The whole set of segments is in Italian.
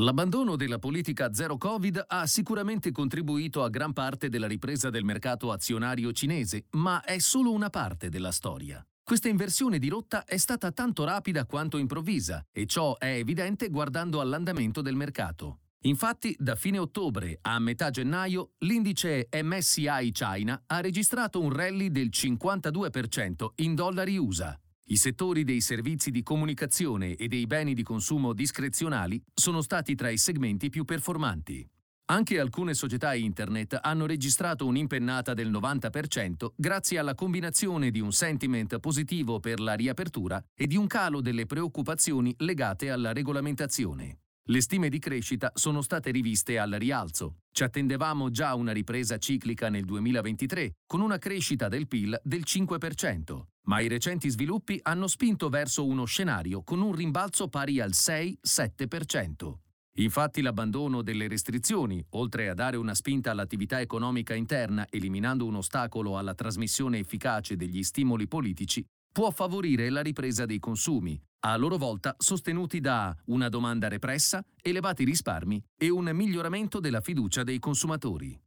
L'abbandono della politica zero Covid ha sicuramente contribuito a gran parte della ripresa del mercato azionario cinese, ma è solo una parte della storia. Questa inversione di rotta è stata tanto rapida quanto improvvisa e ciò è evidente guardando all'andamento del mercato. Infatti, da fine ottobre a metà gennaio, l'indice MSCI China ha registrato un rally del 52% in dollari USA. I settori dei servizi di comunicazione e dei beni di consumo discrezionali sono stati tra i segmenti più performanti. Anche alcune società internet hanno registrato un'impennata del 90% grazie alla combinazione di un sentiment positivo per la riapertura e di un calo delle preoccupazioni legate alla regolamentazione. Le stime di crescita sono state riviste al rialzo. Ci attendevamo già una ripresa ciclica nel 2023, con una crescita del PIL del 5%, ma i recenti sviluppi hanno spinto verso uno scenario con un rimbalzo pari al 6-7%. Infatti l'abbandono delle restrizioni, oltre a dare una spinta all'attività economica interna eliminando un ostacolo alla trasmissione efficace degli stimoli politici, può favorire la ripresa dei consumi, a loro volta sostenuti da una domanda repressa, elevati risparmi e un miglioramento della fiducia dei consumatori.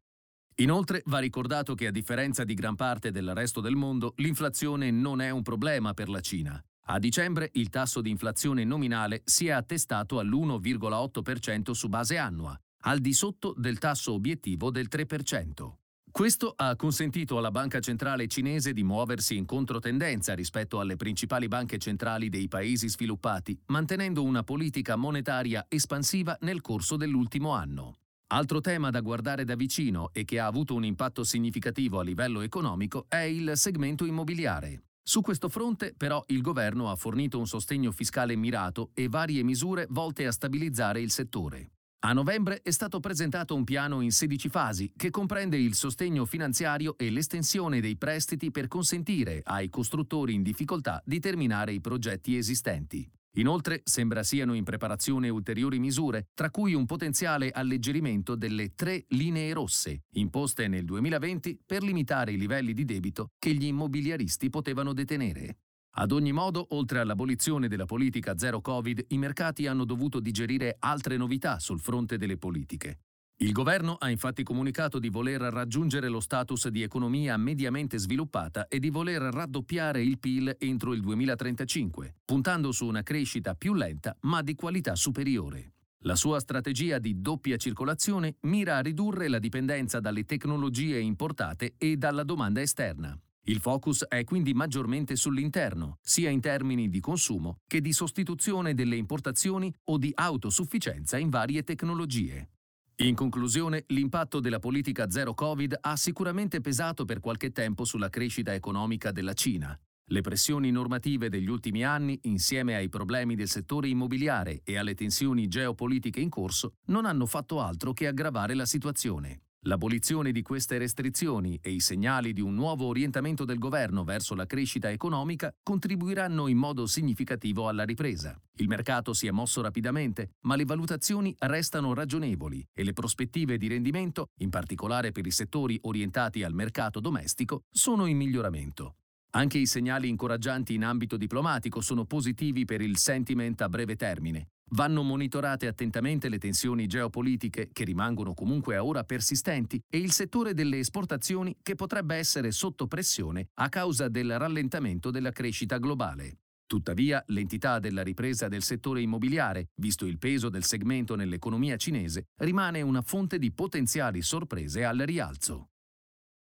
Inoltre va ricordato che a differenza di gran parte del resto del mondo, l'inflazione non è un problema per la Cina. A dicembre il tasso di inflazione nominale si è attestato all'1,8% su base annua, al di sotto del tasso obiettivo del 3%. Questo ha consentito alla banca centrale cinese di muoversi in controtendenza rispetto alle principali banche centrali dei paesi sviluppati, mantenendo una politica monetaria espansiva nel corso dell'ultimo anno. Altro tema da guardare da vicino e che ha avuto un impatto significativo a livello economico è il segmento immobiliare. Su questo fronte, però, il governo ha fornito un sostegno fiscale mirato e varie misure volte a stabilizzare il settore. A novembre è stato presentato un piano in 16 fasi che comprende il sostegno finanziario e l'estensione dei prestiti per consentire ai costruttori in difficoltà di terminare i progetti esistenti. Inoltre sembra siano in preparazione ulteriori misure, tra cui un potenziale alleggerimento delle tre linee rosse imposte nel 2020 per limitare i livelli di debito che gli immobiliaristi potevano detenere. Ad ogni modo, oltre all'abolizione della politica zero Covid, i mercati hanno dovuto digerire altre novità sul fronte delle politiche. Il governo ha infatti comunicato di voler raggiungere lo status di economia mediamente sviluppata e di voler raddoppiare il PIL entro il 2035, puntando su una crescita più lenta ma di qualità superiore. La sua strategia di doppia circolazione mira a ridurre la dipendenza dalle tecnologie importate e dalla domanda esterna. Il focus è quindi maggiormente sull'interno, sia in termini di consumo che di sostituzione delle importazioni o di autosufficienza in varie tecnologie. In conclusione, l'impatto della politica zero Covid ha sicuramente pesato per qualche tempo sulla crescita economica della Cina. Le pressioni normative degli ultimi anni, insieme ai problemi del settore immobiliare e alle tensioni geopolitiche in corso, non hanno fatto altro che aggravare la situazione. L'abolizione di queste restrizioni e i segnali di un nuovo orientamento del governo verso la crescita economica contribuiranno in modo significativo alla ripresa. Il mercato si è mosso rapidamente, ma le valutazioni restano ragionevoli e le prospettive di rendimento, in particolare per i settori orientati al mercato domestico, sono in miglioramento. Anche i segnali incoraggianti in ambito diplomatico sono positivi per il sentiment a breve termine Vanno monitorate attentamente le tensioni geopolitiche che rimangono comunque a ora persistenti e il settore delle esportazioni che potrebbe essere sotto pressione a causa del rallentamento della crescita globale. Tuttavia, l'entità della ripresa del settore immobiliare, visto il peso del segmento nell'economia cinese, rimane una fonte di potenziali sorprese al rialzo.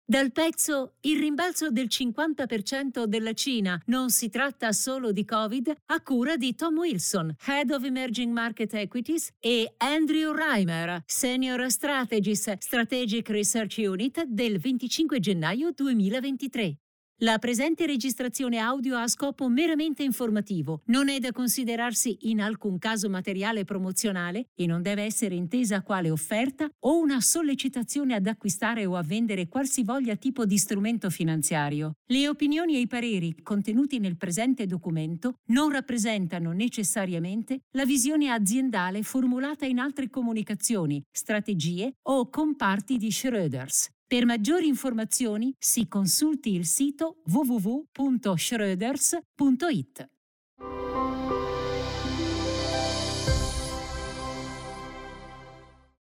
Dal pezzo Il rimbalzo del 50% della Cina, non si tratta solo di Covid, a cura di Tom Wilson, Head of Emerging Market Equities, e Andrew Reimer, Senior Strategist Strategic Research Unit del 25 gennaio 2023. La presente registrazione audio ha scopo meramente informativo, non è da considerarsi in alcun caso materiale promozionale e non deve essere intesa quale offerta o una sollecitazione ad acquistare o a vendere qualsivoglia tipo di strumento finanziario. Le opinioni e i pareri contenuti nel presente documento non rappresentano necessariamente la visione aziendale formulata in altre comunicazioni, strategie o comparti di Schröders. Per maggiori informazioni si consulti il sito www.schröders.it.